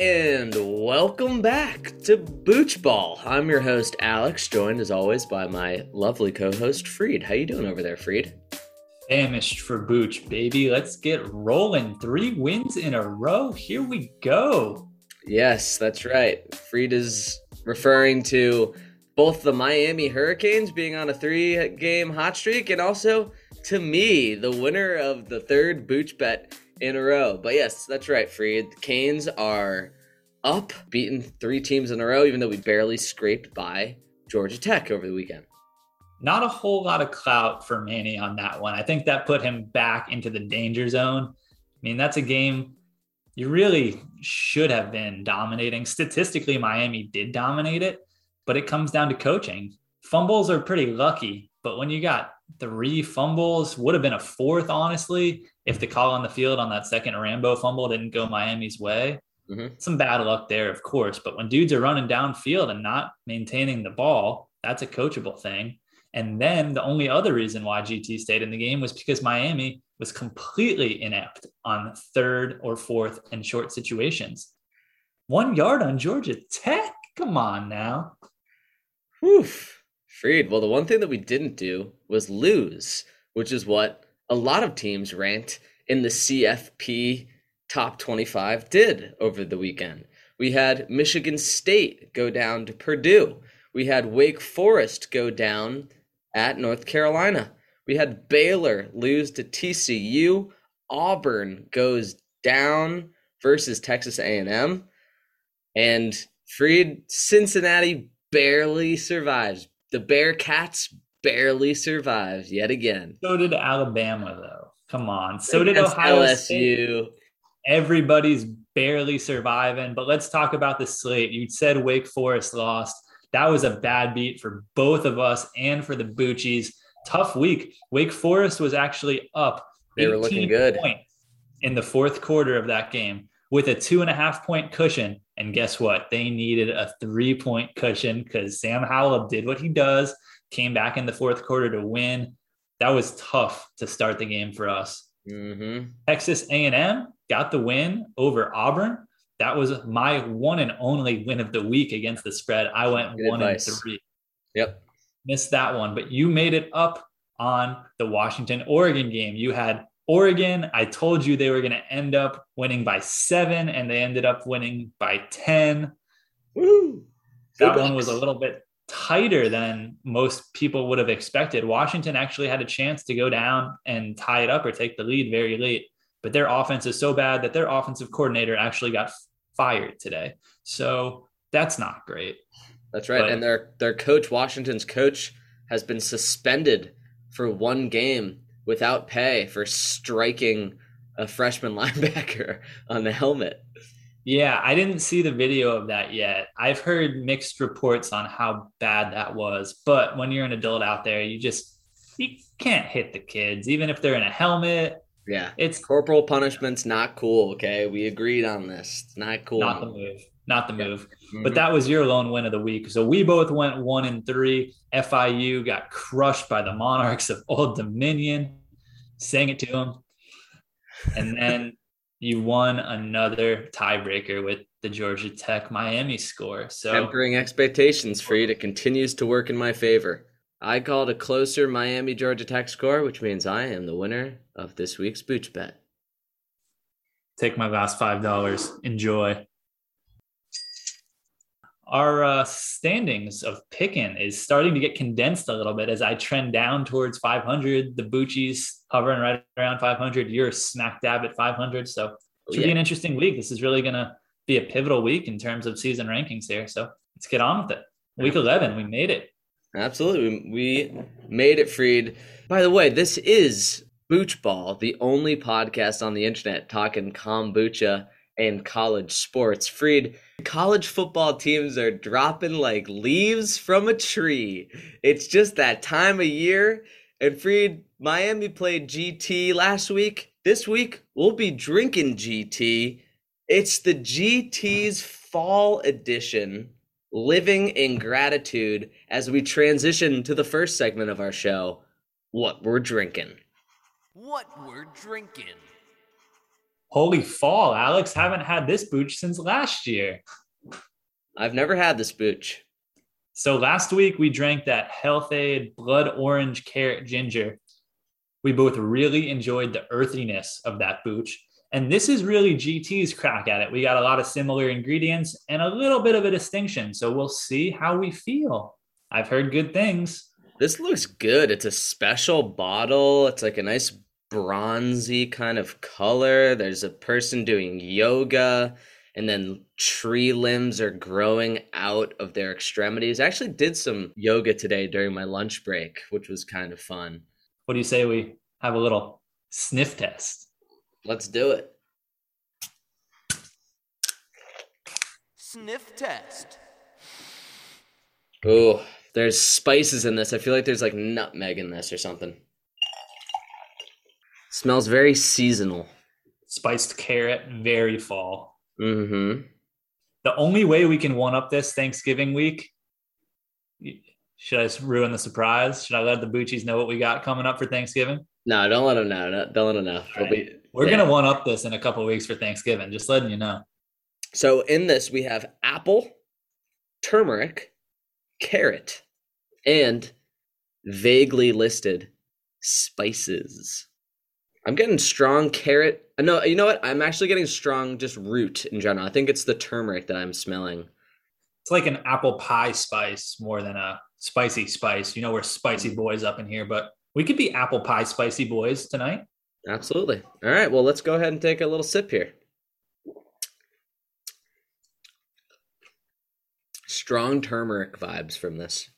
And welcome back to Booch Ball. I'm your host Alex, joined as always by my lovely co-host Freed. How you doing over there, Freed? Famished for Booch, baby. Let's get rolling. Three wins in a row. Here we go. Yes, that's right. Freed is referring to both the Miami Hurricanes being on a three-game hot streak and also to me, the winner of the third Booch bet in a row. But yes, that's right, Freed. The Canes are up, beaten three teams in a row, even though we barely scraped by Georgia Tech over the weekend. Not a whole lot of clout for Manny on that one. I think that put him back into the danger zone. I mean, that's a game you really should have been dominating. Statistically, Miami did dominate it, but it comes down to coaching. Fumbles are pretty lucky, but when you got three fumbles, would have been a fourth, honestly, if the call on the field on that second Rambo fumble didn't go Miami's way. Mm-hmm. Some bad luck there, of course. But when dudes are running downfield and not maintaining the ball, that's a coachable thing. And then the only other reason why GT stayed in the game was because Miami was completely inept on third or fourth and short situations. One yard on Georgia Tech. Come on now. Whew. Freed. Well, the one thing that we didn't do was lose, which is what a lot of teams ranked in the CFP top 25 did over the weekend. We had Michigan State go down to Purdue. We had Wake Forest go down at North Carolina. We had Baylor lose to TCU. Auburn goes down versus Texas A&M. And Freed Cincinnati barely survives. The Bearcats barely survived yet again. So did Alabama, though. Come on. So did Ohio LSU. State. Everybody's barely surviving. But let's talk about the slate. You said Wake Forest lost. That was a bad beat for both of us and for the Boochies. Tough week. Wake Forest was actually up. They were looking good in the fourth quarter of that game with a two and a half point cushion. And guess what? They needed a three point cushion because Sam Howell did what he does, came back in the fourth quarter to win. That was tough to start the game for us. Mm-hmm. Texas A&M got the win over Auburn that was my one and only win of the week against the spread. I went Good one advice. and three. Yep. Missed that one, but you made it up on the Washington Oregon game. You had Oregon. I told you they were going to end up winning by seven, and they ended up winning by 10. Woo! That one was a little bit tighter than most people would have expected. Washington actually had a chance to go down and tie it up or take the lead very late, but their offense is so bad that their offensive coordinator actually got fired today. So that's not great. That's right. But, and their their coach, Washington's coach, has been suspended for one game without pay for striking a freshman linebacker on the helmet. Yeah, I didn't see the video of that yet. I've heard mixed reports on how bad that was, but when you're an adult out there, you just you can't hit the kids even if they're in a helmet yeah. It's corporal punishment's not cool, okay? We agreed on this. It's not cool. Not the move. Not the move. Mm-hmm. But that was your lone win of the week. So we both went one and three. FIU got crushed by the Monarchs of Old Dominion. Sang it to them. And then you won another tiebreaker with the Georgia Tech Miami score. So tempering expectations for you. It continues to work in my favor. I called a closer Miami Georgia Tech score, which means I am the winner of this week's Booch bet. Take my last five dollars. Enjoy. Our uh, standings of picking is starting to get condensed a little bit as I trend down towards 500. The Boochies hovering right around 500. You're smack dab at 500. So it oh, should yeah. be an interesting week. This is really going to be a pivotal week in terms of season rankings here. So let's get on with it. Week 11, we made it. Absolutely. We made it freed. By the way, this is Booch Ball, the only podcast on the internet talking kombucha and college sports. Freed, college football teams are dropping like leaves from a tree. It's just that time of year. And Freed, Miami played GT last week. This week, we'll be drinking GT. It's the GT's fall edition living in gratitude as we transition to the first segment of our show what we're drinking. What we're drinking. Holy fall, Alex. Haven't had this booch since last year. I've never had this booch. So last week we drank that Health-Ade Blood Orange Carrot Ginger. We both really enjoyed the earthiness of that booch. And this is really GT's crack at it. We got a lot of similar ingredients and a little bit of a distinction. So we'll see how we feel. I've heard good things. This looks good. It's a special bottle. It's like a nice bronzy kind of color. There's a person doing yoga, and then tree limbs are growing out of their extremities. I actually did some yoga today during my lunch break, which was kind of fun. What do you say we have a little sniff test? Let's do it. Sniff test. Oh, there's spices in this. I feel like there's like nutmeg in this or something. Smells very seasonal. Spiced carrot, very fall. Mm-hmm. The only way we can one up this Thanksgiving week. Should I ruin the surprise? Should I let the Boochies know what we got coming up for Thanksgiving? No, don't let them know. No, don't let them know. We'll be- We're yeah. gonna one up this in a couple weeks for Thanksgiving. Just letting you know. So in this we have apple, turmeric, carrot, and vaguely listed spices. I'm getting strong carrot. uh, No, you know what? I'm actually getting strong just root in general. I think it's the turmeric that I'm smelling. It's like an apple pie spice more than a spicy spice. You know, we're Mm. spicy boys up in here, but we could be apple pie spicy boys tonight. Absolutely. All right. Well, let's go ahead and take a little sip here. Strong turmeric vibes from this.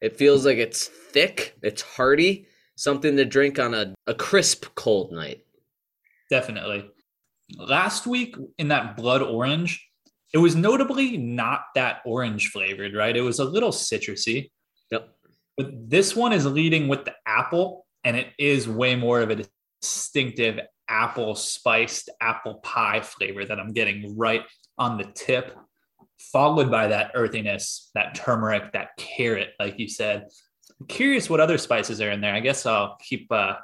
It feels like it's thick, it's hearty, something to drink on a, a crisp cold night. Definitely. Last week in that blood orange, it was notably not that orange flavored, right? It was a little citrusy. Yep. But this one is leading with the apple, and it is way more of a distinctive apple spiced apple pie flavor that I'm getting right on the tip, followed by that earthiness, that turmeric, that carrot, like you said. I'm curious what other spices are in there. I guess I'll keep uh,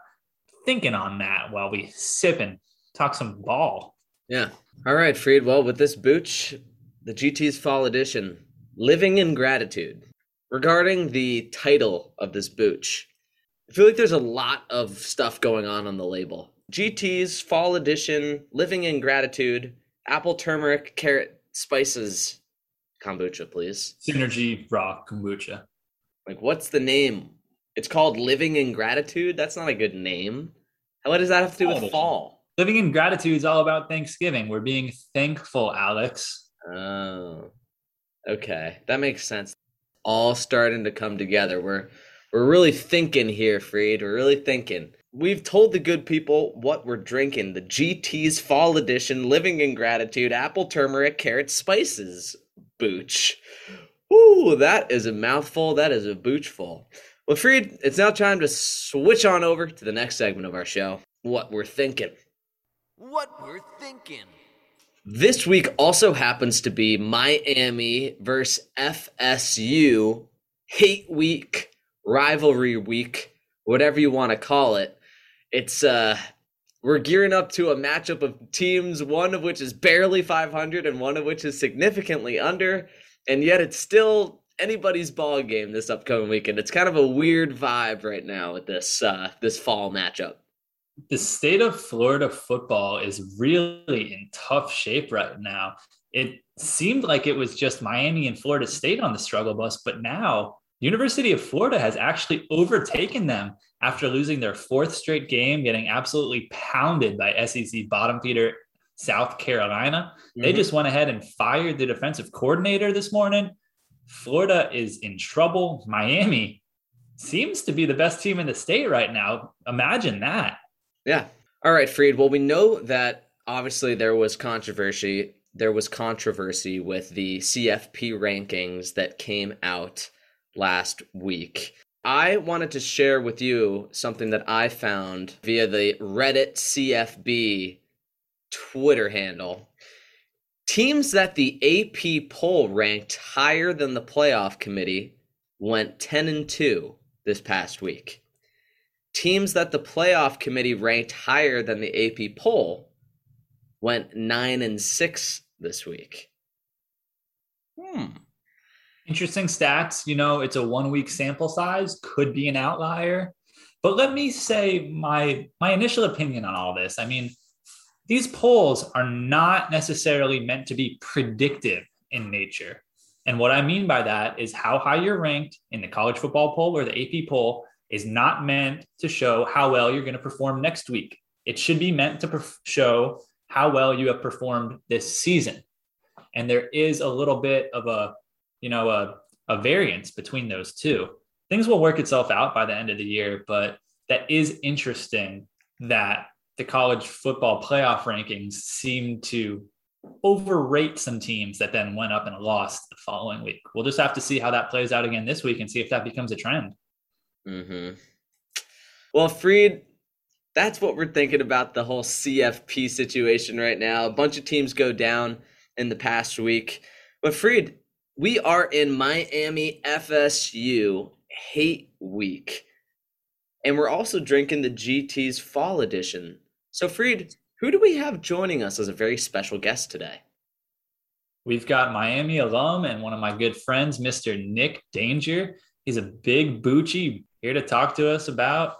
thinking on that while we sip and talk some ball. Yeah. All right, Freed. Well, with this booch, the GT's Fall Edition, Living in Gratitude. Regarding the title of this booch, I feel like there's a lot of stuff going on on the label. GT's Fall Edition, Living in Gratitude, Apple Turmeric, Carrot Spices kombucha, please. Synergy raw kombucha. Like, what's the name? It's called Living in Gratitude? That's not a good name. What does that have to do with Edition. fall? Living in gratitude is all about Thanksgiving. We're being thankful, Alex. Oh, okay, that makes sense. All starting to come together. We're we're really thinking here, Freed. We're really thinking. We've told the good people what we're drinking. The GT's Fall Edition, Living in Gratitude, Apple Turmeric, Carrot Spices, Booch. Ooh, that is a mouthful. That is a boochful. Well, Freed, it's now time to switch on over to the next segment of our show. What we're thinking. What we're thinking. This week also happens to be Miami versus FSU hate week, rivalry week, whatever you want to call it. It's uh we're gearing up to a matchup of teams, one of which is barely 500 and one of which is significantly under, and yet it's still anybody's ball game this upcoming weekend. It's kind of a weird vibe right now with this uh this fall matchup. The state of Florida football is really in tough shape right now. It seemed like it was just Miami and Florida State on the struggle bus, but now University of Florida has actually overtaken them after losing their fourth straight game, getting absolutely pounded by SEC bottom feeder South Carolina. They Mhm. just went ahead and fired the defensive coordinator this morning. Florida is in trouble. Miami seems to be the best team in the state right now. Imagine that. Yeah. All right, Freed. Well, we know that obviously there was controversy. There was controversy with the CFP rankings that came out last week. I wanted to share with you something that I found via the Reddit CFB Twitter handle. Teams that the AP poll ranked higher than the playoff committee went 10 and 2 this past week teams that the playoff committee ranked higher than the AP poll went nine and six this week. Hmm. Interesting stats. You know, it's a one week sample size, could be an outlier. But let me say my my initial opinion on all this. I mean, these polls are not necessarily meant to be predictive in nature. And what I mean by that is how high you're ranked in the college football poll or the AP poll is not meant to show how well you're going to perform next week. It should be meant to perf- show how well you have performed this season. And there is a little bit of a, you know, a, a variance between those two. Things will work itself out by the end of the year, but that is interesting that the college football playoff rankings seem to overrate some teams that then went up and lost the following week. We'll just have to see how that plays out again this week and see if that becomes a trend. Mm-hmm. Well, Freed, that's what we're thinking about the whole CFP situation right now. A bunch of teams go down in the past week. But Freed, we are in Miami FSU hate week. And we're also drinking the GT's fall edition. So Freed, who do we have joining us as a very special guest today? We've got Miami alum and one of my good friends, Mr. Nick Danger. He's a big Boochie here to talk to us about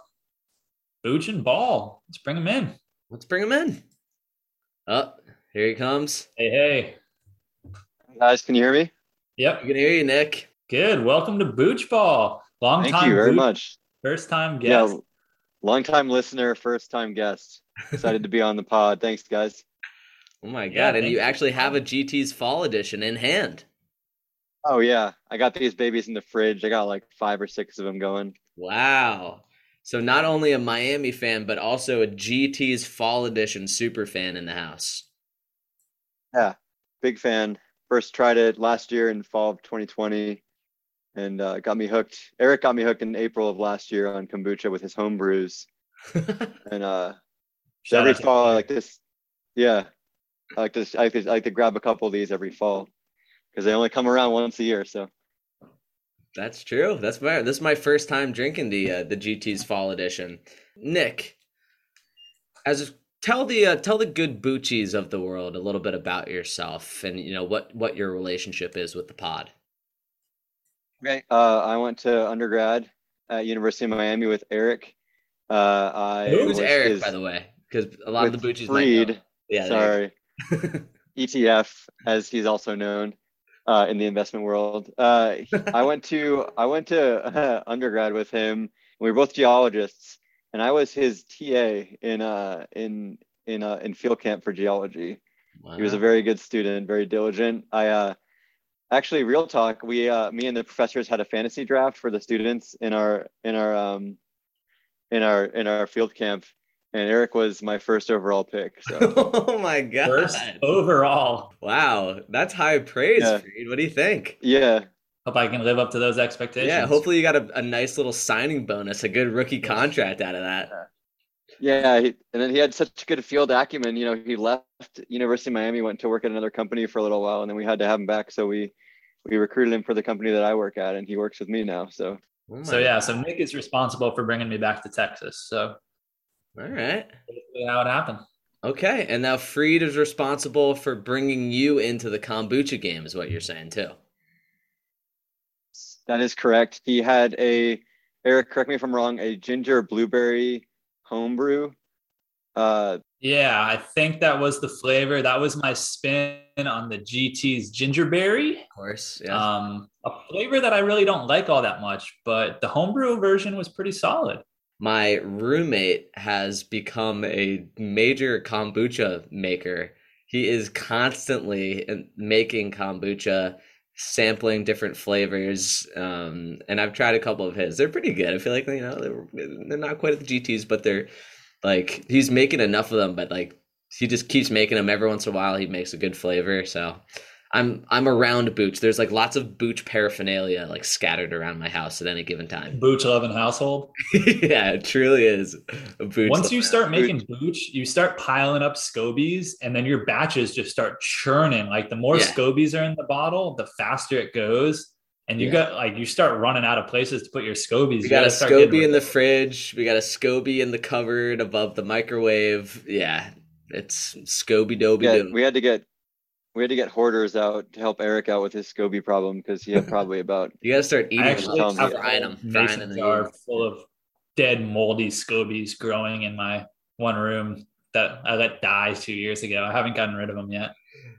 Booch and Ball. Let's bring him in. Let's bring him in. Oh, here he comes. Hey, hey. Guys, can you hear me? Yep. I can hear you, Nick. Good. Welcome to Booch Ball. Long Thank time. you very Booch, much. First time guest. Yeah, long time listener, first time guest. Excited to be on the pod. Thanks, guys. Oh my Yeah, god! and you you. actually have a GT's fall edition in hand. Oh yeah, I got these babies in the fridge. I got like five or six of them going. Wow! So not only a Miami fan, but also a GT's fall edition super fan in the house. Yeah, big fan. First tried it last year in fall of 2020, and uh, got me hooked. Eric got me hooked in April of last year on kombucha with his home brews, and uh, every fall I like this. Yeah, I like this. I like, to, I like to grab a couple of these every fall because they only come around once a year. So That's true. That's my this is my first time drinking the uh, the GT's fall edition. Nick, as tell the uh, tell the good Boochies of the world a little bit about yourself and you know what what your relationship is with the pod. Okay. Uh, I went to undergrad at University of Miami with Eric. Uh, I Who's was Eric, his- by the way? Because a lot of the know. Freed. Yeah, Sorry, ETF, as he's also known uh, in the investment world. Uh, I went to I went to uh, undergrad with him. We were both geologists, and I was his TA in uh in in uh, in field camp for geology. He was a very good student, very diligent. I uh, actually, real talk. We, uh, me and the professors had a fantasy draft for the students in our in our um, in our in our field camp, and Eric was my first overall pick. So oh my god! First overall. Wow, that's high praise, Yeah. Freed. What do you think? yeah, Hope I can live up to those expectations. Yeah, hopefully you got a, a nice little signing bonus, a good rookie contract out of that. Yeah, he, and then he had such good field acumen. You know, he left University of Miami, went to work at another company for a little while, and then we had to have him back. So we we recruited him for the company that I work at, and he works with me now. So Oh So my yeah, so Nick is responsible for bringing me back to Texas. So all right. basically how it happened. Okay, and now Freed is responsible for bringing you into the kombucha game, is what you're saying too. That is correct. He had a Eric, correct me if I'm wrong, a ginger blueberry homebrew. Uh, Yeah, I think that was the flavor. That was my spin on the GT's gingerberry. Of course, yeah. Um, a flavor that I really don't like all that much, but the homebrew version was pretty solid. My roommate has become a major kombucha maker. He is constantly making kombucha, sampling different flavors, um, and I've tried a couple of his. They're pretty good. I feel like you know they're they're not quite at the GTS, but they're like he's making enough of them. But like he just keeps making them every once in a while. He makes a good flavor, so. I'm I'm around Booch. There's like lots of Booch paraphernalia like scattered around my house at any given time. Booch loving household. yeah, it truly is. A Booch Once you lover. start making booch, you start piling up scobies, and then your batches just start churning. Like the more Yeah. scobies are in the bottle, the faster it goes. And you Yeah. got like you start running out of places to put your scobies. We You got a gotta getting SCOBY in the fridge. We got a SCOBY in the cupboard above the microwave. Yeah, It's Scooby Dooby Yeah, we had to get we had to get hoarders out to help Eric out with his SCOBY problem because he had probably about You gotta start eating I them. actually Tell me. have frying them, frying them. jar full of dead moldy scobies growing in my one room that I let die two years ago. I haven't gotten rid of them yet.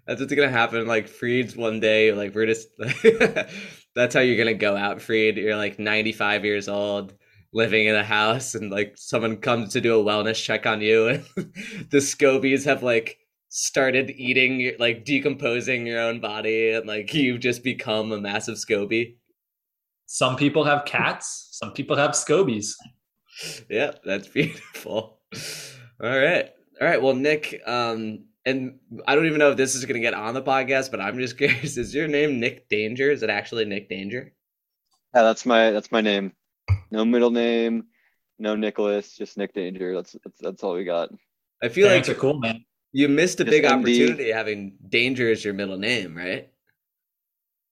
That's what's gonna happen. Like Freed's one day, like we're just that's how you're gonna go out, Freed. You're like 95 years old, living in a house, and like someone comes to do a wellness check on you, and the scobies have like started eating, like decomposing your own body, and like you've just become a massive scoby Some people have cats, some people have scobies. Yeah, that's beautiful. All right. All right. Well, Nick, um, and I don't even know if this is gonna get on the podcast, but I'm just curious, is your name Nick Danger? Is it actually Nick Danger? yeah. That's my that's my name. No middle name, no Nicholas, just Nick Danger. That's that's, that's all we got. I feel Parents like are cool, man. You missed a Just big MD. opportunity having Danger as your middle name, right?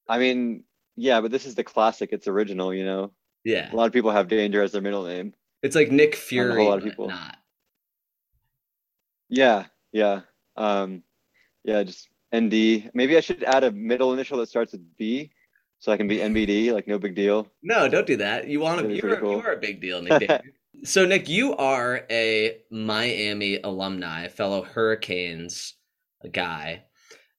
I mean, yeah, but this is the classic. It's original, you know. Yeah. A lot of people have Danger as their middle name. It's like Nick a Fury, whole lot of people. not. Yeah, yeah, um, yeah. Just ND. Maybe I should add a middle initial that starts with B, so I can be NBD. Like no big deal. No, don't do that. You want to you're, cool. you are a big deal, Nick Danger. So Nick, you are a Miami alumni, fellow Hurricanes guy.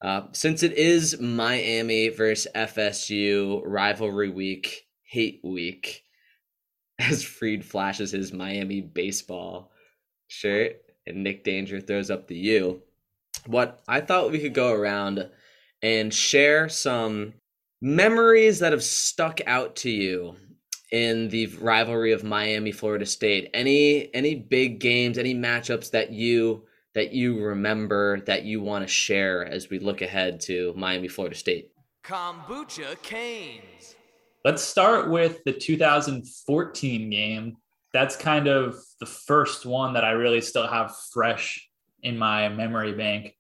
Uh, since it is Miami versus FSU rivalry week, hate week, as Freed flashes his Miami baseball shirt and Nick Danger throws up the U, what I thought we could go around and share some memories that have stuck out to you in the rivalry of Miami Florida State. Any any big games, any matchups that you that you remember that you want to share as we look ahead to Miami Florida State. Kombucha Canes. Let's start with the 2014 game. That's kind of the first one that I really still have fresh in my memory bank.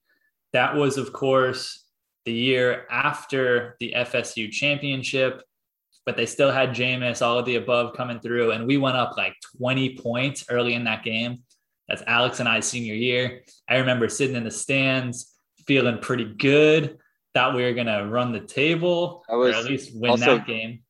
That was, of course, the year after the FSU championship, but they still had Jameis, all of the above coming through, and we went up like 20 points early in that game. That's Alex and I's senior year. I remember sitting in the stands, feeling pretty good. Thought we were gonna run the table, I was or at least win also- that game.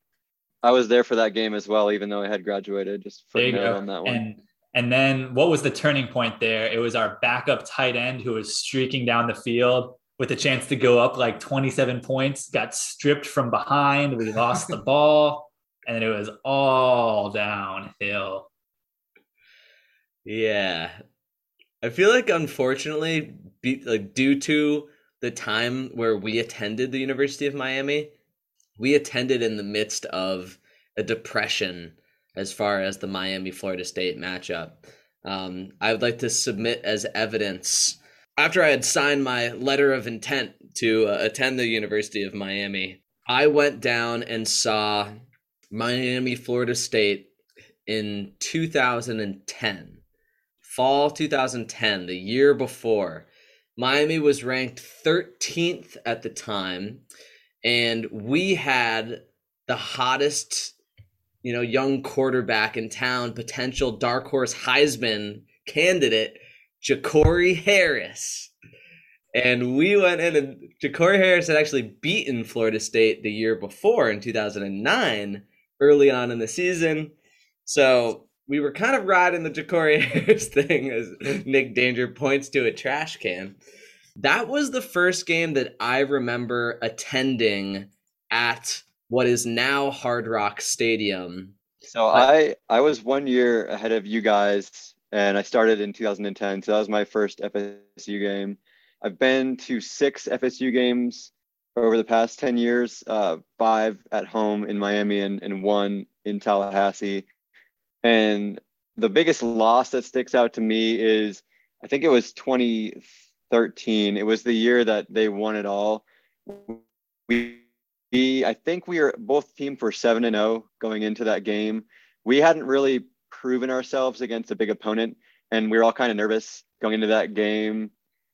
I was there for that game as well, even though I had graduated. Just footnote on that one. And and then what was the turning point there? It was our backup tight end who was streaking down the field with a chance to go up like 27 points, got stripped from behind. We lost the ball, and it was all downhill. Yeah. I feel like unfortunately be, like due to the time where we attended the University of Miami, we attended in the midst of a depression as far as the Miami Florida State matchup. Um, I would like to submit as evidence after I had signed my letter of intent to uh, attend the University of Miami, I went down and saw Miami Florida State in 2010, fall 2010, the year before. Miami was ranked 13th at the time, and we had the hottest, you know, young quarterback in town, potential dark horse Heisman candidate, Jacory Harris. And we went in, and Jacory Harris had actually beaten Florida State the year before in 2009, early on in the season. So we were kind of riding the Jacory Harris thing, as Nick Danger points to a trash can. That was the first game that I remember attending at what is now Hard Rock Stadium. So I I was one year ahead of you guys, and I started in 2010. So that was my first FSU game. I've been to six FSU games over the past 10 years, uh, five at home in Miami and, and one in Tallahassee. And the biggest loss that sticks out to me is I think it was 2013. It was the year that they won it all. We, we I think we were both team for 7 and 0 going into that game. We hadn't really proven ourselves against a big opponent and we were all kind of nervous going into that game.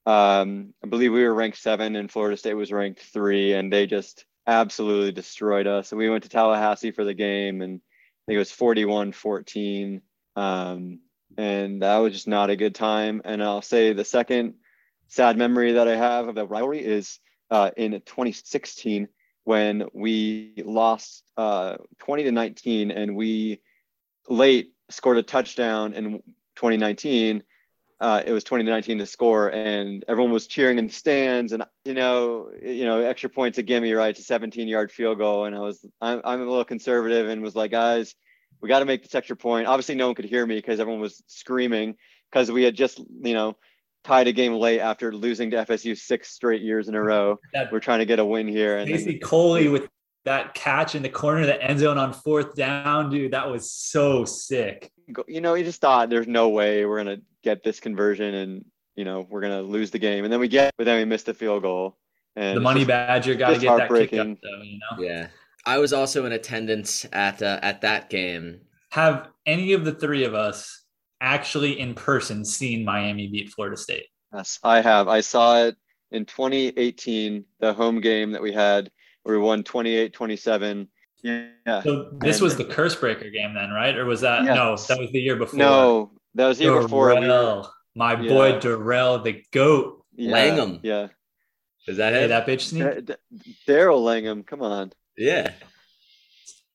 Um, I believe we were ranked 7 and Florida State was ranked 3 and they just absolutely destroyed us. So we went to Tallahassee for the game and I think it was 41 14. Um, and that was just not a good time. And I'll say the second sad memory that I have of that rivalry is uh, in 2016 when we lost uh, 20 to 19 and we late scored a touchdown in 2019 uh, it was 2019 to score, and everyone was cheering in the stands. And you know, you know, extra points a gimme, right? It's a 17 yard field goal, and I was, I'm, I'm a little conservative, and was like, guys, we got to make this extra point. Obviously, no one could hear me because everyone was screaming because we had just, you know, tied a game late after losing to FSU six straight years in a row. That, We're trying to get a win here. And Stacy Coley with that catch in the corner of the end zone on fourth down, dude, that was so sick. You know, you just thought there's no way we're gonna get this conversion and you know we're gonna lose the game. And then we get but then we missed the field goal. And the money just, badger got to get that kick up though you know? Yeah. I was also in attendance at uh, at that game. Have any of the three of us actually in person seen miami beat florida state? Yes i have. I saw it in 2018 the home game that we had. where we won 28 27 yeah. So this and, was the curse breaker game then, right? Or was that yes. no? That was the year before. No, that was the year before. We my yeah. boy Darrell, the goat. Yeah, Langham. Yeah. Is that hey, it? That bitch sneak? D- Darrell Langham. Come on. Yeah.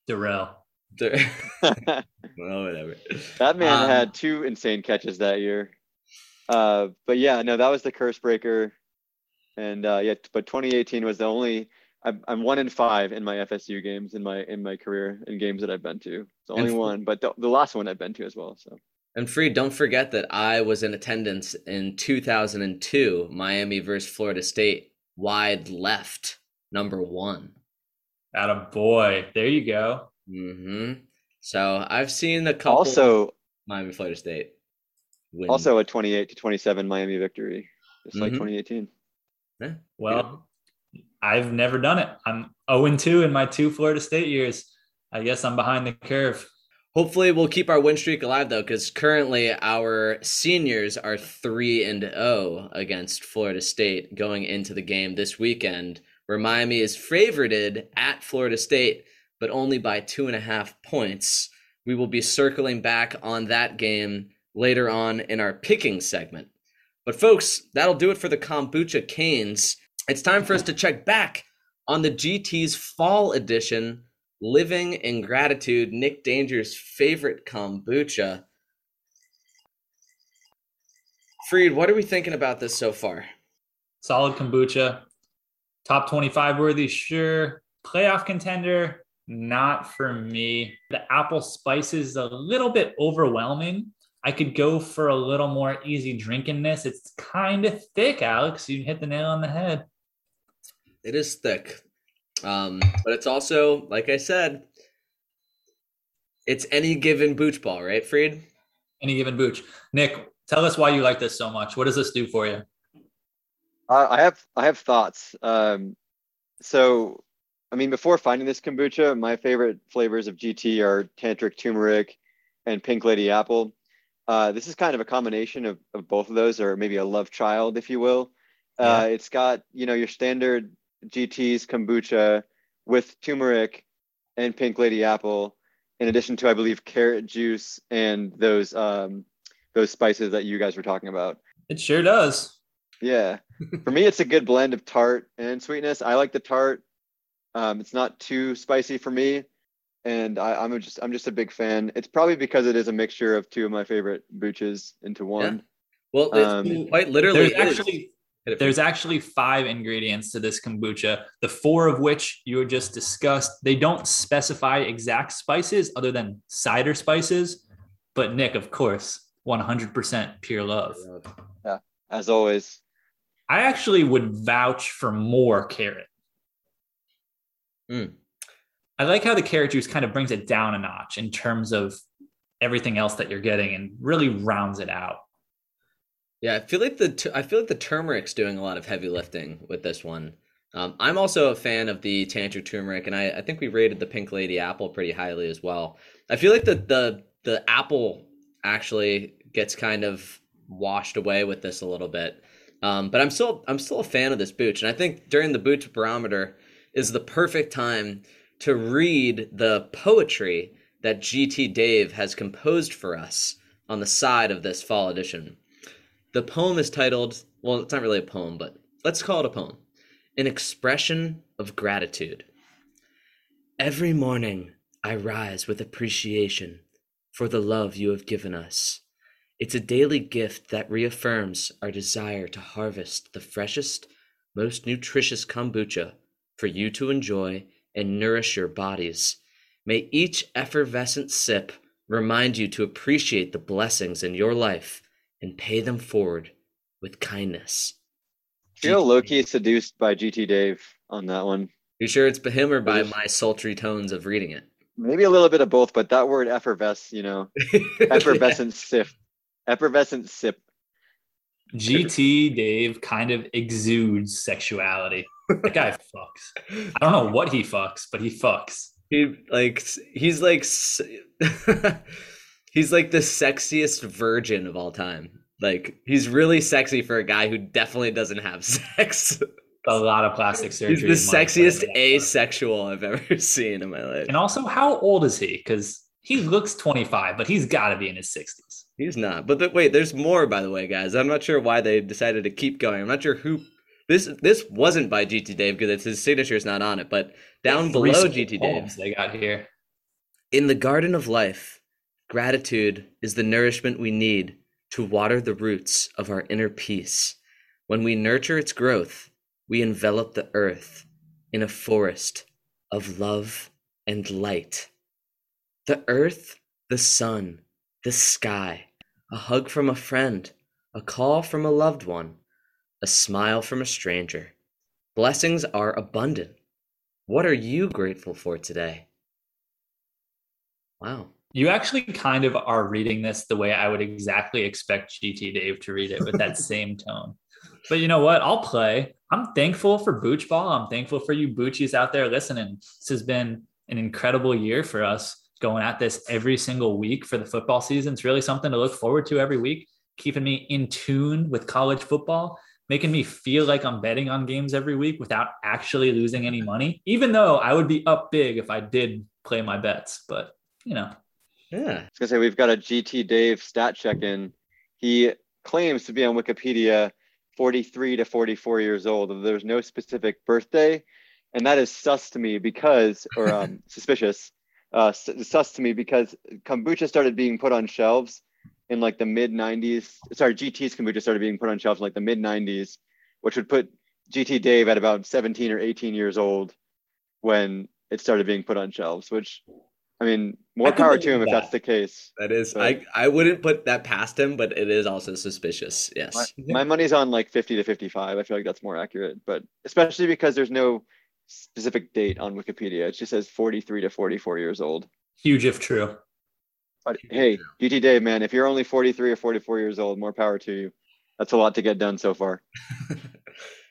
Darrell. well, whatever. That man um, had two insane catches that year. Uh, but yeah, no, that was the curse breaker. And uh, yeah, but 2018 was the only. I'm, I'm one in five in my FSU games in my in my career in games that I've been to. It's only one, but the, the last one I've been to as well. So and free. don't forget that I was in attendance in 2002, Miami versus Florida State, wide left, number one. At a boy, there you go. Mm-hmm. So I've seen a couple. Also, Miami Florida State. Win. Also a 28 to 27 Miami victory, just mm-hmm. like 2018. Yeah. Well, yeah. I've never done it. I'm 0 2 in my two Florida State years. I guess I'm behind the curve. Hopefully, we'll keep our win streak alive though, because currently our seniors are three and zero oh against Florida State going into the game this weekend, where Miami is favorited at Florida State, but only by two and a half points. We will be circling back on that game later on in our picking segment. But folks, that'll do it for the Kombucha Canes. It's time for us to check back on the GT's fall edition Living in Gratitude, Nick Danger's favorite kombucha. Freed, what are we thinking about this so far? Solid kombucha. Top 25 worthy, sure. Playoff contender, not for me. The apple spice is a little bit overwhelming. I could go for a little more easy drinkingness. It's kind of thick, Alex. You hit the nail on the head. It is thick. Um, but it's also, like I said, it's any given booch ball, right, Freed? Any given booch. Nick, tell us why you like this so much. What does this do for you? Uh, I have I have thoughts. Um, so, I mean, before finding this kombucha, my favorite flavors of GT are tantric turmeric and pink lady apple. Uh, this is kind of a combination of, of both of those, or maybe a love child, if you will. Uh, yeah. It's got you know your standard GT's kombucha with turmeric and pink lady apple, in addition to I believe carrot juice and those um, those spices that you guys were talking about. It sure does. Yeah, for me, it's a good blend of tart and sweetness. I like the tart. Um, it's not too spicy for me, and I, am just I'm just a big fan. It's probably because it is a mixture of two of my favorite booches into one. Yeah. Well, um, quite literally, actually there's actually five ingredients to this kombucha, the four of which you just discussed. They don't specify exact spices other than cider spices. But Nick, of course, 100% pure love. Yeah, as always. I actually would vouch for more carrot. Mm. I like how the carrot juice kind of brings it down a notch in terms of everything else that you're getting and really rounds it out. Yeah, I feel like the I feel like the turmeric's doing a lot of heavy lifting with this one. Um, I'm also a fan of the tantric turmeric, and I, I think we rated the Pink Lady apple pretty highly as well. I feel like the the the apple actually gets kind of washed away with this a little bit. Um, but I'm still I'm still a fan of this booch, and I think during the booch barometer is the perfect time to read the poetry that GT Dave has composed for us on the side of this fall edition. The poem is titled, well, it's not really a poem, but let's call it a poem An Expression of Gratitude. Every morning, I rise with appreciation for the love you have given us. It's a daily gift that reaffirms our desire to harvest the freshest, most nutritious kombucha for you to enjoy and nourish your bodies. May each effervescent sip remind you to appreciate the blessings in your life and pay them forward with kindness. Feel low key seduced by GT Dave on that one. You sure it's by him or by my sultry tones of reading it? Maybe a little bit of both, but that word effervesce, you know, effervescent sip, effervescent sip. GT Dave kind of exudes sexuality. That guy fucks. I don't know what he fucks, but he fucks. He like he's like s- he's like the sexiest virgin of all time. Like he's really sexy for a guy who definitely doesn't have sex. A lot of plastic surgery. He's the sexiest asexual I've ever seen in my life. And also, how old is he? Because he looks 25, but he's got to be in his 60s. He's not. But the, wait, there's more by the way, guys. I'm not sure why they decided to keep going. I'm not sure who this this wasn't by GT Dave because his signature is not on it, but down below GT Dave. They got here. In the garden of life, gratitude is the nourishment we need to water the roots of our inner peace. When we nurture its growth, we envelop the earth in a forest of love and light. The earth, the sun, the sky, a hug from a friend, a call from a loved one, a smile from a stranger. Blessings are abundant. What are you grateful for today? Wow. You actually kind of are reading this the way I would exactly expect GT Dave to read it with that same tone. But you know what? I'll play. I'm thankful for Booch Ball. I'm thankful for you Boochies out there listening. This has been an incredible year for us going at this every single week for the football season. It's really something to look forward to every week, keeping me in tune with college football, making me feel like I'm betting on games every week without actually losing any money, even though I would be up big if I did play my bets. But, you know, Yeah. I was gonna say we've got a GT Dave stat check in. He claims to be on Wikipedia 43 to 44 years old. There's no specific birthday, and that is sus to me because, or um, suspicious, uh, sus sus to me because kombucha started being put on shelves in like the mid 90s. Sorry, GT's kombucha started being put on shelves in like the mid 90s, which would put GT Dave at about 17 or 18 years old when it started being put on shelves. Which, I mean, more I power to him believe if that's the case. That is, But- I I wouldn't put that past him, but it is also suspicious. Yes. My, my money's on like 50 to 55. I feel like that's more accurate, but especially because there's no specific date on Wikipedia. It just says 43 to 44 years old. huge if true. But hey, GT Dave, man, if you're only 43 or 44 years old, more power to you. That's a lot to get done so far.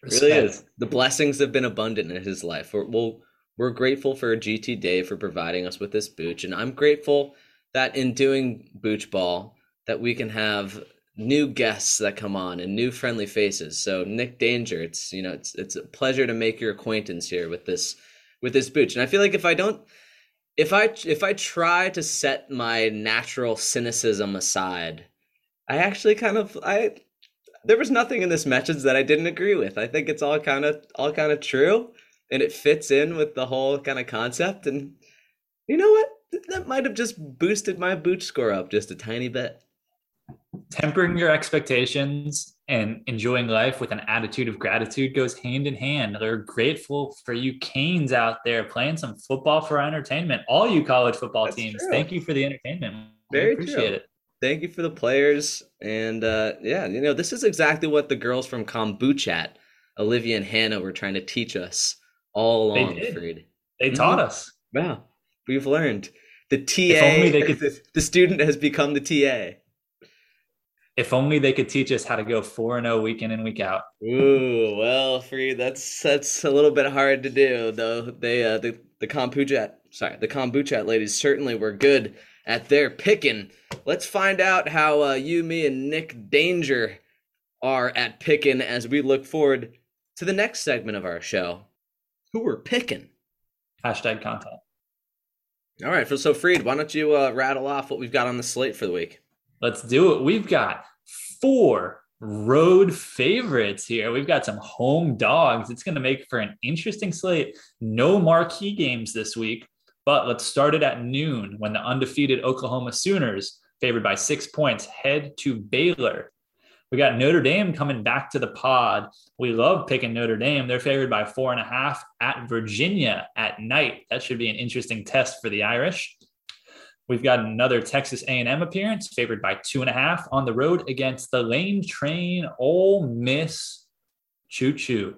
Really is. The blessings have been abundant in his life. We're, we'll, we're grateful for GT Dave for providing us with this booch, and I'm grateful that in doing Booch Ball that we can have new guests that come on and new friendly faces. So Nick Danger, it's you know it's it's a pleasure to make your acquaintance here with this with this booch, and I feel like if I don't if I if I try to set my natural cynicism aside, I actually kind of I there was nothing in this message that I didn't agree with. I think it's all kind of all kind of true, and it fits in with the whole kind of concept. And you know what? That might have just boosted my boot score up just a tiny bit. tempering your expectations and enjoying life with an attitude of gratitude goes hand in hand. They're grateful for you Canes out there playing some football for entertainment. All you college football That's teams, true. thank you for the entertainment. We Very appreciate true. it. Thank you for the players, and uh, yeah, you know this is exactly what the girls from Kombuchat, Olivia and Hannah, were trying to teach us all They along. did. Freed. They Mhm. taught us. Wow, we've learned. The TA, they could- the student has become the TA. If only they could teach us how to go 4 0 week in and week out. Ooh, well, free. That's that's a little bit hard to do, though. They uh, the the kombucha, sorry, the kombucha ladies certainly were good at their picking. Let's find out how uh, you, me, and Nick Danger are at picking as we look forward to the next segment of our show. Who we're picking? Hashtag content. All right, so Freed, why don't you uh, rattle off what we've got on the slate for the week? Let's do it. We've got four road favorites here. We've got some home dogs. It's going to make for an interesting slate. No marquee games this week, but let's start it at noon when the undefeated Oklahoma Sooners, favored by six points, head to Baylor. We got Notre Dame coming back to the pod. We love picking Notre Dame. They're favored by four and a half at Virginia at night. That should be an interesting test for the Irish. We've got another Texas A&M appearance, favored by two and a half on the road against the Lane Train Ole Miss Choo Choo.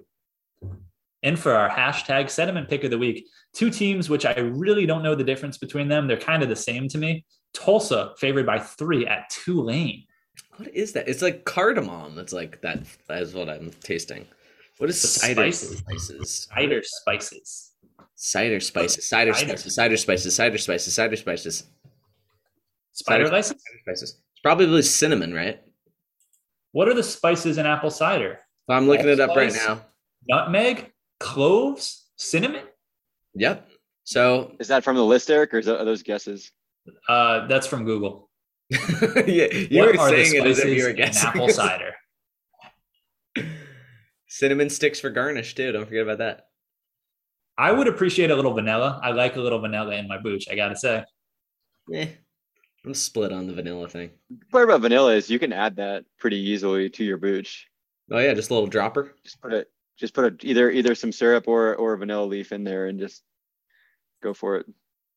And for our hashtag sentiment pick of the week, two teams which I really don't know the difference between them. They're kind of the same to me. Tulsa favored by three at Tulane. What is that? It's like cardamom. That's like that. That is what I'm tasting. What is The cider spices. spices? Cider spices. Cider spices. Cider Cider. spices. Cider spices. Cider spices. Cider spices. Spider Cider- license? Spices. It's probably cinnamon, right? What are the spices in apple cider? I'm looking it up right now. Nutmeg, cloves, cinnamon? Yep. So Is that from the list, Eric, or is that, are those guesses? Uh, that's from Google. yeah, you what were are the saying it as if spices you were in guessing. apple cider? cinnamon sticks for garnish too. Don't forget about that. I would appreciate a little vanilla. I like a little vanilla in my booch, I gotta say. Eh, I'm split on the vanilla thing. The part about vanilla is you can add that pretty easily to your booch. Oh yeah, just a little dropper. Just put it, just put a, either either some syrup or or a vanilla leaf in there and just go for it.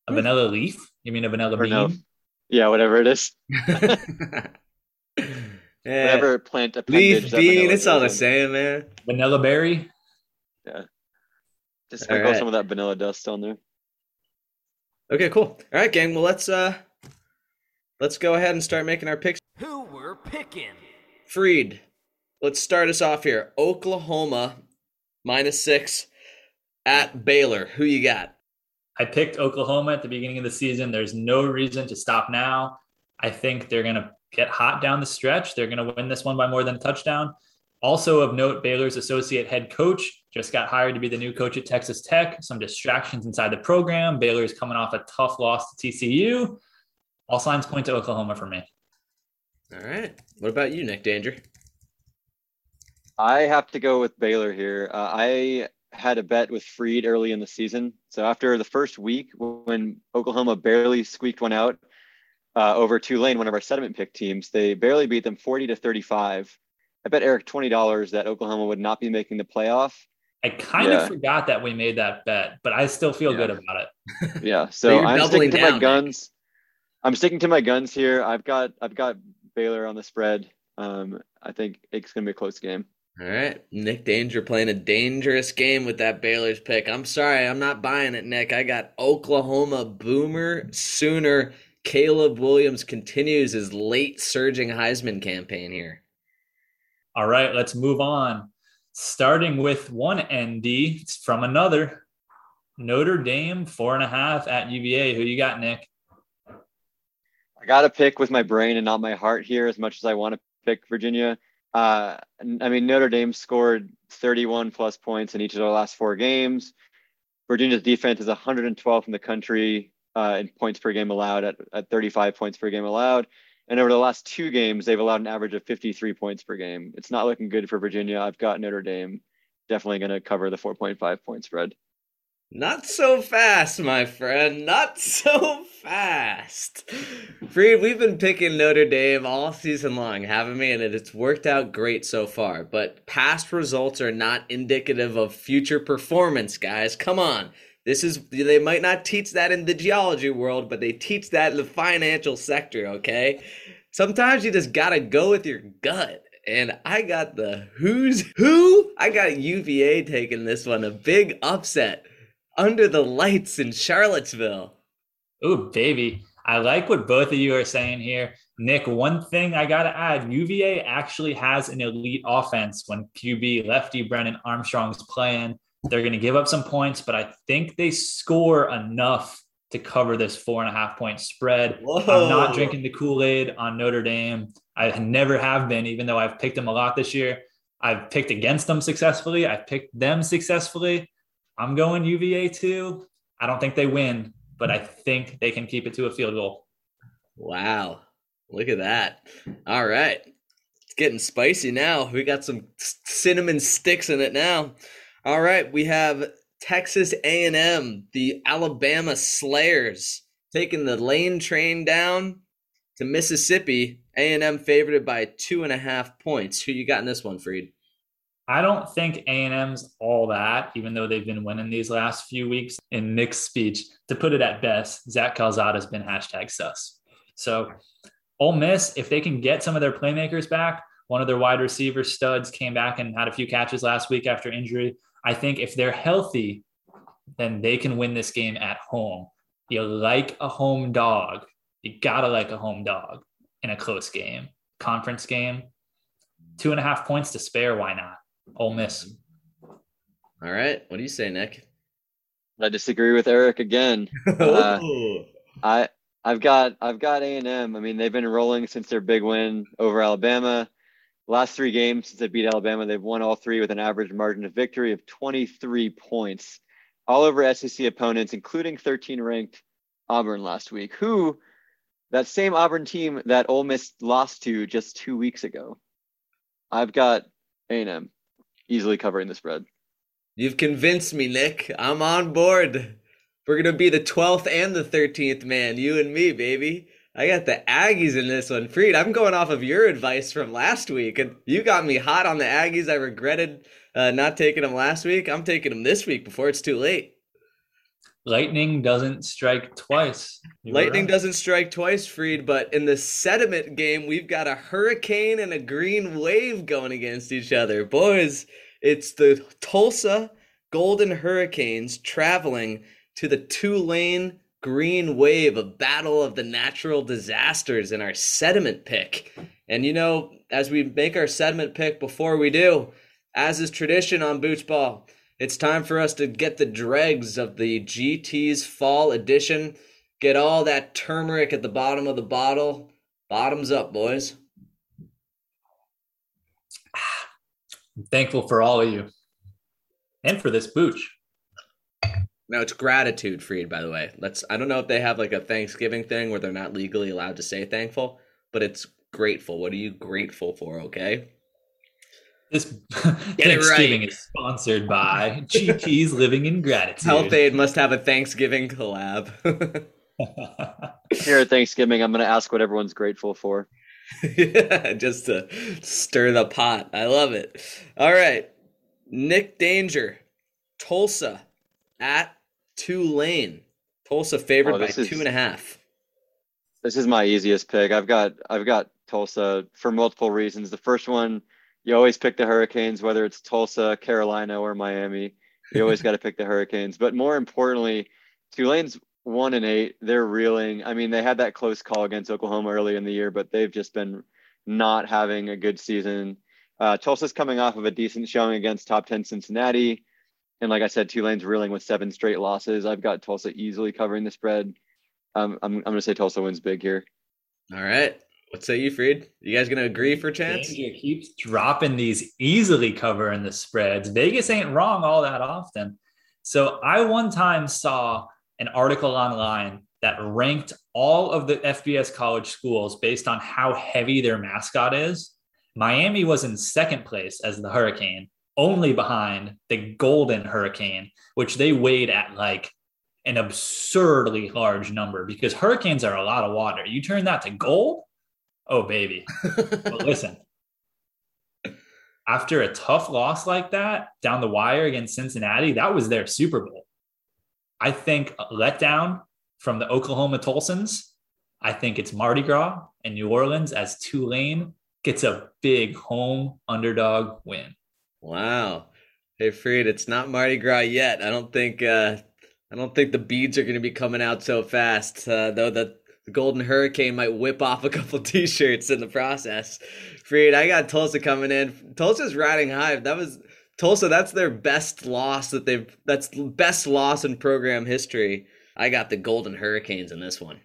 A vanilla leaf? You mean a vanilla Or bean? no. Yeah, whatever it is, yeah. whatever plant appendage. Leaf, bean, it's all the in. same, man. Vanilla berry? Yeah. Just sprinkle Alright. some of that vanilla dust on there. Okay, cool. All right, gang. Well, let's uh, let's go ahead and start making our picks. Who we're picking? Freed, let's start us off here. Oklahoma minus six at Baylor. Who you got? I picked Oklahoma at the beginning of the season. There's no reason to stop now. I think they're going to get hot down the stretch. They're going to win this one by more than a touchdown. Also of note, Baylor's associate head coach just got hired to be the new coach at Texas Tech. Some distractions inside the program. Baylor's coming off a tough loss to TCU. All signs point to Oklahoma for me. All right. What about you, Nick Danger? I have to go with Baylor here. Uh, I had a bet with Freed early in the season. So after the first week, when Oklahoma barely squeaked one out uh, over Tulane, one of our sediment pick teams, they barely beat them 40 to 35. I bet Eric $20 that Oklahoma would not be making the playoff. I kind Yeah. of forgot that we made that bet, but I still feel Yeah. good about it. Yeah. So So I'm doubling sticking to down, my Nick. guns. I'm sticking to my guns here. I've got I've got Baylor on the spread. Um, I think it's gonna be a close game. All right. Nick Danger playing a dangerous game with that Baylor's pick. I'm sorry, I'm not buying it, Nick. I got Oklahoma Boomer Sooner. Caleb Williams continues his late surging Heisman campaign here. All right, let's move on. Starting with one ND from another Notre Dame, four and a half at UVA. Who you got, Nick? I got to pick with my brain and not my heart here, as much as I want to pick Virginia. Uh, I mean, Notre Dame scored 31 plus points in each of their last four games. Virginia's defense is 112th in the country uh, in points per game allowed at, at 35 points per game allowed. And over the last two games, they've allowed an average of 53 points per game. It's not looking good for Virginia. I've got Notre Dame definitely going to cover the 4.5 point spread. Not so fast, my friend. Not so fast. Freed, we've been picking Notre Dame all season long, haven't we? And it's worked out great so far. But past results are not indicative of future performance, guys. Come on. This is, they might not teach that in the geology world, but they teach that in the financial sector, okay? Sometimes you just gotta go with your gut. And I got the who's who? I got UVA taking this one, a big upset under the lights in Charlottesville. Ooh, baby. I like what both of you are saying here. Nick, one thing I got to add UVA actually has an elite offense when QB lefty Brennan Armstrong's playing. They're going to give up some points, but I think they score enough to cover this four and a half point spread. Whoa. I'm not drinking the Kool Aid on Notre Dame. I never have been, even though I've picked them a lot this year. I've picked against them successfully. I've picked them successfully. I'm going UVA too. I don't think they win, but I think they can keep it to a field goal. Wow. Look at that. All right. It's getting spicy now. We got some cinnamon sticks in it now. All right, we have Texas A&M, the Alabama Slayers, taking the lane train down to Mississippi. A&M favored by two and a half points. Who you got in this one, Freed? I don't think A&M's all that, even though they've been winning these last few weeks. In Nick's speech, to put it at best, Zach Calzada's been hashtag sus. So Ole Miss, if they can get some of their playmakers back, one of their wide receiver studs came back and had a few catches last week after injury. I think if they're healthy, then they can win this game at home. You like a home dog. You gotta like a home dog in a close game, conference game. Two and a half points to spare. Why not? Ole Miss. All right. What do you say, Nick? I disagree with Eric again. Uh, I I've got I've got A and M. I mean, they've been rolling since their big win over Alabama. Last three games since they beat Alabama, they've won all three with an average margin of victory of 23 points, all over SEC opponents, including 13 ranked Auburn last week, who that same Auburn team that Ole Miss lost to just two weeks ago. I've got A&M easily covering the spread. You've convinced me, Nick. I'm on board. We're gonna be the 12th and the 13th man, you and me, baby. I got the Aggies in this one. Freed, I'm going off of your advice from last week, and you got me hot on the Aggies. I regretted uh, not taking them last week. I'm taking them this week before it's too late. Lightning doesn't strike twice. You Lightning right. doesn't strike twice, Freed, but in the sediment game, we've got a hurricane and a green wave going against each other. Boys, it's the Tulsa Golden Hurricanes traveling to the Tulane green wave, a battle of the natural disasters in our sediment pick. And you know, as we make our sediment pick before we do, as is tradition on Booch Ball, it's time for us to get the dregs of the GT's fall edition. Get all that turmeric at the bottom of the bottle. Bottoms up, boys. I'm thankful for all of you and for this booch. Now it's gratitude, Freed. By the way, let's. I don't know if they have like a Thanksgiving thing where they're not legally allowed to say thankful, but it's grateful. What are you grateful for? Okay. This Thanksgiving right. is sponsored by GT's Living in Gratitude. Health-Ade must have a Thanksgiving collab. Here at Thanksgiving, I'm going to ask what everyone's grateful for. Yeah, just to stir the pot. I love it. All right. Nick Danger, Tulsa at Tulane. Tulsa favored oh, by is, two and a half. This is my easiest pick. I've got I've got Tulsa for multiple reasons. The first one, you always pick the Hurricanes, whether it's Tulsa, Carolina, or Miami. You always got to pick the Hurricanes. But more importantly, Tulane's one and eight. They're reeling. I mean, they had that close call against Oklahoma early in the year, but they've just been not having a good season. Uh, Tulsa's coming off of a decent showing against top 10 Cincinnati. And like I said, Tulane's reeling with seven straight losses. I've got Tulsa easily covering the spread. Um, I'm, I'm going to say Tulsa wins big here. All right. What say you, Freed? You guys going to agree for chance? Danger keeps dropping these easily covering the spreads. Vegas ain't wrong all that often. So I one time saw an article online that ranked all of the FBS college schools based on how heavy their mascot is. Miami was in second place as the Hurricane, only behind the Golden Hurricane, which they weighed at like an absurdly large number because hurricanes are a lot of water. You turn that to gold, oh baby. but listen, after a tough loss like that down the wire against Cincinnati, that was their Super Bowl. I think letdown from the Oklahoma Tulsans. I think it's Mardi Gras in New Orleans as Tulane gets a big home underdog win. Wow. Hey Freed, it's not Mardi Gras yet. I don't think uh I don't think the beads are going to be coming out so fast. Uh, though the, the Golden Hurricane might whip off a couple T-shirts in the process. Freed, I got Tulsa coming in. Tulsa's riding high. That was Tulsa. That's their best loss that they've. That's best loss in program history. I got the Golden Hurricanes in this one.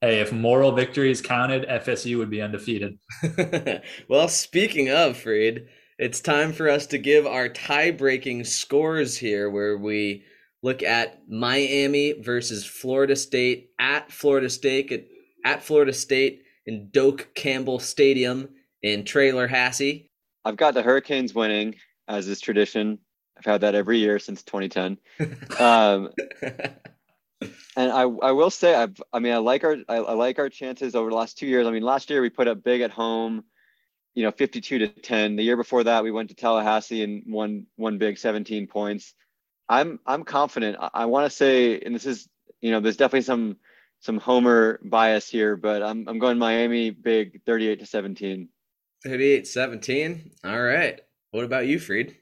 Hey, if moral victories counted, FSU would be undefeated. well, speaking of Freed, it's time for us to give our tie-breaking scores here, where we look at Miami versus Florida State at Florida State at, at Florida State in Doak Campbell Stadium in Tallahassee. I've got the Hurricanes winning, as is tradition. I've had that every year since 2010. Um, and I, I will say, I've, I mean, I like our, I, I like our chances over the last two years. I mean, last year we put up big at home, you know, 52 to 10. The year before that, we went to Tallahassee and won one big 17 points. I'm, I'm confident. I, I want to say, and this is, you know, there's definitely some, some homer bias here, but I'm, I'm going Miami big 38 to 17. 38 17. All right. What about you, Freed?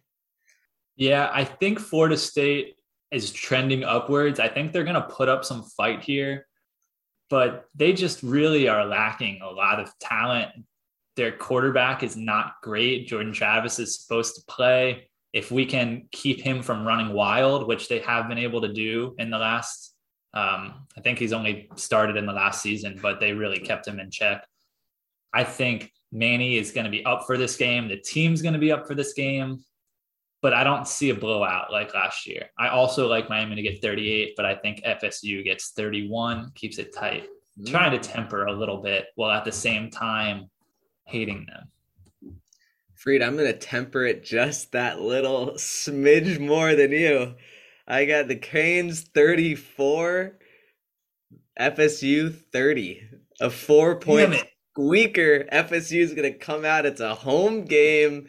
Yeah, I think Florida State is trending upwards. I think they're going to put up some fight here, but they just really are lacking a lot of talent. Their quarterback is not great. Jordan Travis is supposed to play. If we can keep him from running wild, which they have been able to do in the last, um, I think he's only started in the last season, but they really kept him in check. I think Manny is going to be up for this game. The team's going to be up for this game but I don't see a blowout like last year. I also like Miami to get 38, but I think FSU gets 31, keeps it tight. Mm. Trying to temper a little bit while at the same time hating them. Freed, I'm going to temper it just that little smidge more than you. I got the Canes 34, FSU 30. A four point squeaker. FSU is going to come out. It's a home game.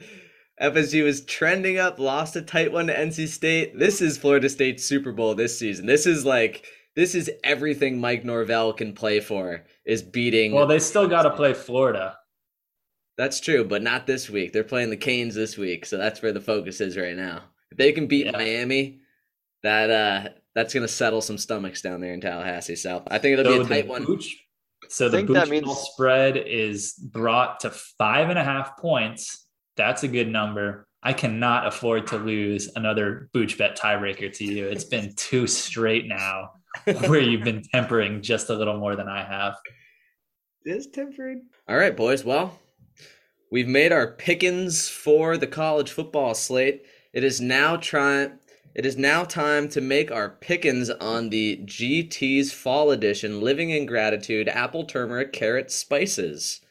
FSU is trending up, lost a tight one to NC State. This is Florida State's Super Bowl this season. This is like this is everything Mike Norvell can play for is beating. Well, they still got to play Florida. That's true, but not this week. They're playing the Canes this week, so that's where the focus is right now. If they can beat yeah. Miami, that uh that's gonna settle some stomachs down there in Tallahassee. So I think it'll so be a tight one. So the Booch means... spread is brought to five and a half points that's a good number. I cannot afford to lose another Booch bet tiebreaker to you. It's been two straight now where you've been tempering just a little more than I have. Is tempering. All right, boys. Well, we've made our pickings for the college football slate. It is now trying. It is now time to make our pickings on the GT's Fall Edition Living in Gratitude Apple Turmeric Carrot Spices.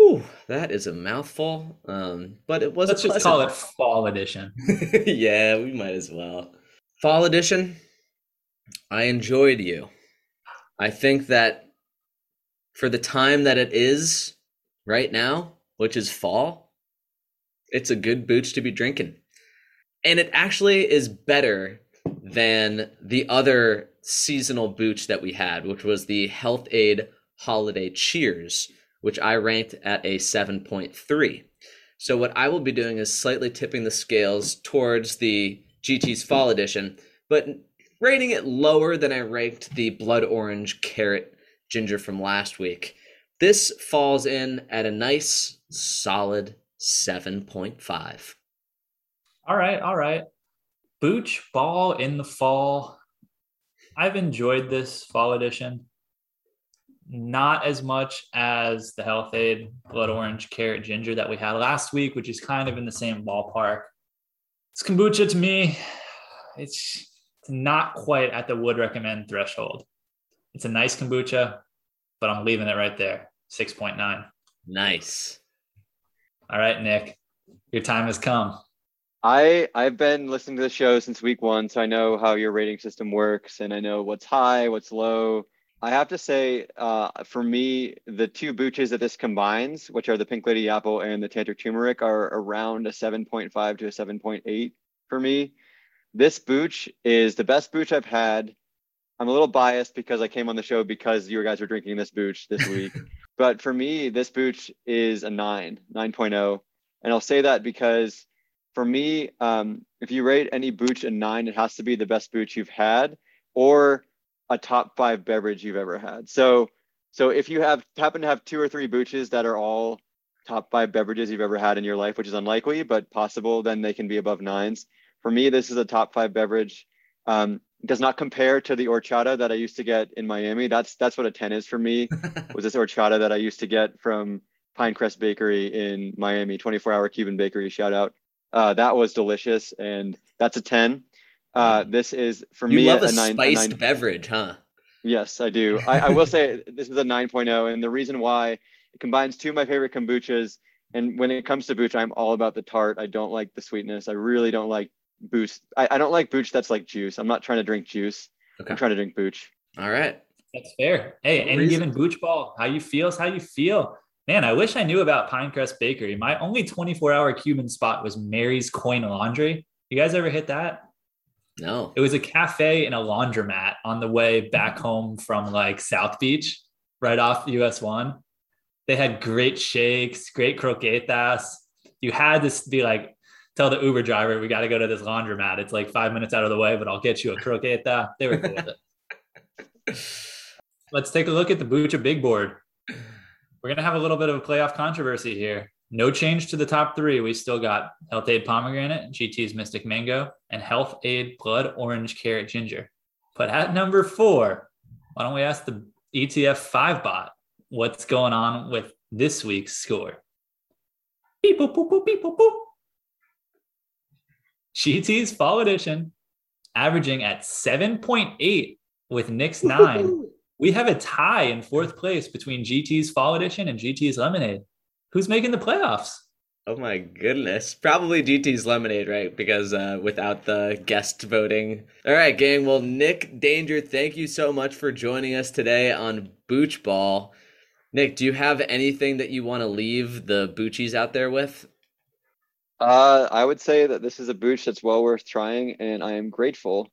Ooh, that is a mouthful. Um, but it was. Let's just call it Fall Edition. yeah, we might as well. Fall Edition. I enjoyed you. I think that for the time that it is right now, which is fall, it's a good booch to be drinking. And it actually is better than the other seasonal booch that we had, which was the Health-Ade Holiday Cheers which I ranked at a 7.3. So what I will be doing is slightly tipping the scales towards the GT's Fall Edition, but rating it lower than I ranked the Blood Orange Carrot Ginger from last week. This falls in at a nice, solid 7.5. All right, all right. Booch Ball in the fall. I've enjoyed this fall edition not as much as the Health-Ade Blood Orange Carrot Ginger that we had last week, which is kind of in the same ballpark. It's kombucha to me. It's not quite at the would recommend threshold. It's a nice kombucha, but I'm leaving it right there. 6.9. Nice. All right, Nick, your time has come. I I've been listening to the show since week one, so I know how your rating system works, and I know what's high, what's low, I have to say, uh, for me, the two booches that this combines, which are the Pink Lady Apple and the Tantric Turmeric, are around a 7.5 to a 7.8 for me. This booch is the best booch I've had. I'm a little biased because I came on the show because you guys were drinking this booch this week. but for me, this booch is a 9, 9.0. And I'll say that because for me, um, if you rate any booch a 9, it has to be the best booch you've had or a top five beverage you've ever had. So so if you have happen to have two or three booches that are all top five beverages you've ever had in your life, which is unlikely but possible, then they can be above nines. For me, this is a top five beverage. Um, does not compare to the horchata that I used to get in Miami. That's that's what a 10 is for me. was this horchata that I used to get from Pinecrest Bakery in Miami, 24 hour Cuban bakery, shout out. Uh, that was delicious and that's a 10. Uh, this is for you me love a, a nine, spiced a nine, beverage, huh? Yes, I do. I, I will say this is a 9.0, and the reason why it combines two of my favorite kombuchas And when it comes to booch, I'm all about the tart. I don't like the sweetness. I really don't like booch. I, I don't like booch that's like juice. I'm not trying to drink juice. Okay. I'm trying to drink booch. All right. That's fair. Hey, No any reason. given booch ball, how you feel is how you feel. Man, I wish I knew about Pinecrest Bakery. My only 24 hour Cuban spot was Mary's Coin Laundry. You guys ever hit that? No. It was a cafe and a laundromat on the way back home from like South Beach, right off US one. They had great shakes, great croquetas. You had to be like, tell the Uber driver, we got to go to this laundromat. It's like five minutes out of the way, but I'll get you a croqueta. They were cool with it. Let's take a look at the Bucha big board. We're going to have a little bit of a playoff controversy here. No change to the top three. We still got Health-Ade Pomegranate, GT's Mystic Mango, and Health-Ade Blood Orange Carrot Ginger. But at number four, why don't we ask the ETF 5 bot what's going on with this week's score? Beep, boop, boop, boop, beep, boop, boop. GT's Fall Edition averaging at 7.8 with Nick's 9. We have a tie in fourth place between GT's Fall Edition and GT's Lemonade. Who's making the playoffs? Oh my goodness. Probably GT's Lemonade, right? Because uh, without the guest voting. All right, gang. Well, Nick Danger, thank you so much for joining us today on Booch Ball. Nick, do you have anything that you want to leave the Boochies out there with? Uh, I would say that this is a booch that's well worth trying, and I am grateful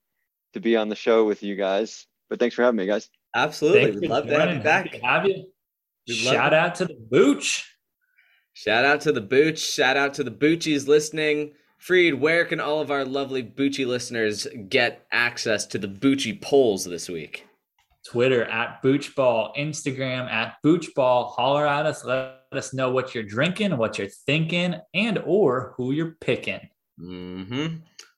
to be on the show with you guys. But thanks for having me, guys. Absolutely. We'd love to have you back. Have you. We'd Shout out to the Booch. Shout out to the Booch. Shout out to the Boochies listening. Freed, where can all of our lovely Boochie listeners get access to the Boochie polls this week? Twitter at Boochball, Instagram at Boochball. Holler at us. Let us know what you're drinking, what you're thinking, and or who you're picking. hmm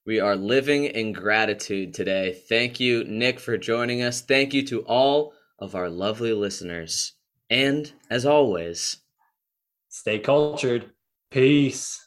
We are living in gratitude today. Thank you, Nick, for joining us. Thank you to all of our lovely listeners. And as always, Stay cultured. Peace.